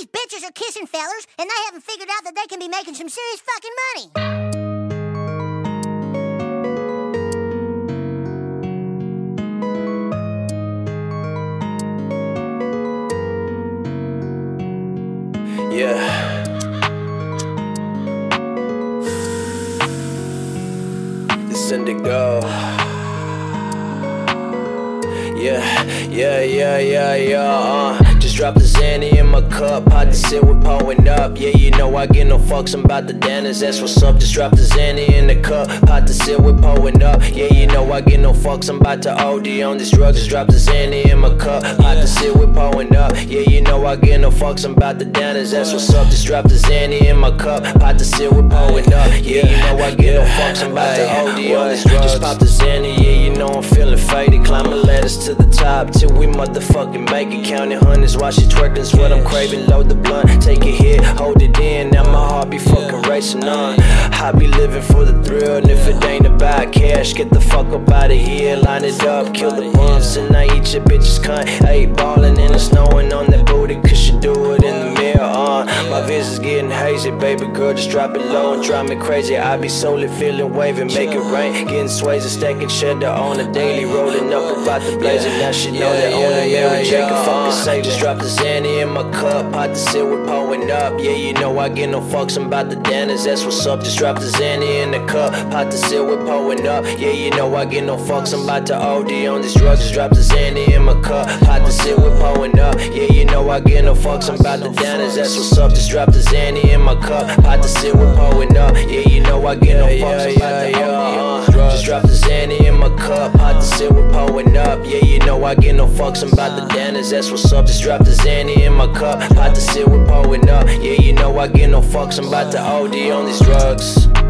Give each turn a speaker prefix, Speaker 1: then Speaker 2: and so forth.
Speaker 1: these bitches are kissing fellers, and they haven't figured out that they can be making some serious fucking money.
Speaker 2: Yeah. This Inndigo. Yeah, yeah, yeah, yeah, yeah. Uh, just drop the Zanny my cup. Hot to sit with pulling up. Yeah, you know I get no fucks. I'm about the Dennis. That's what's up. Just drop the Zanny in the cup. Hot to sit with pulling up. Yeah, you I get no fucks. I'm about to OD on this drug. Just drop the Zanny in my cup. Hot to sit with pulling up. Yeah, you know I get no fucks. I'm about the Dennis. That's what's up. Just drop the Zanny in my cup. Hot to sit with pulling up. Yeah, you know I get no fucks. I'm about to OD on this drug. Just pop the Zanny. Yeah, you know I'm feeling faded. Climbing ladders to the top till we motherfucking make it. Counting hundreds while she twerking's what I'm craving. Load the blunt, take a hit, hold it in. Now my heart be fucking racing on. I be living for the thrill, and if it ain't about cash, get the fuck up out of here. Line it up, kill the bumps, and I eat your bitches cunt. I ain't ballin' and it's snowing on that booty, cause you do it My vision's getting hazy, baby girl, just drop it low and drive me crazy. I be solely feeling waving, make it rain. Getting sways and stacking cheddar on a daily, rolling up about the blazer. Now she know that only Mary J can fucking save. Just drop the Zanny in my cup, hot sit with pulling up. Yeah, you know I get no fucks, I'm about the Dennis, that's what's up. Just drop the Zanny in the cup, hot sit with pulling up. Yeah, you know I get no fucks, I'm about to OD on these drugs. Just drop the Zanny in my cup, hot I get no fucks, I'm about the Dennis, that's what's up. Just drop the Zanny in my cup, hot to sit with pulling up. Uh, yeah, you know I get no fucks, about to on this drug. Just drop the Zanny in my cup, hot to sit with pulling up. Yeah, you know I get no fucks, I'm about the Dennis, that's what's up. Just drop the Zanny in my cup, hot to sit with pulling up. Yeah, you know I get no fucks, I'm about to OD uh, on these drugs.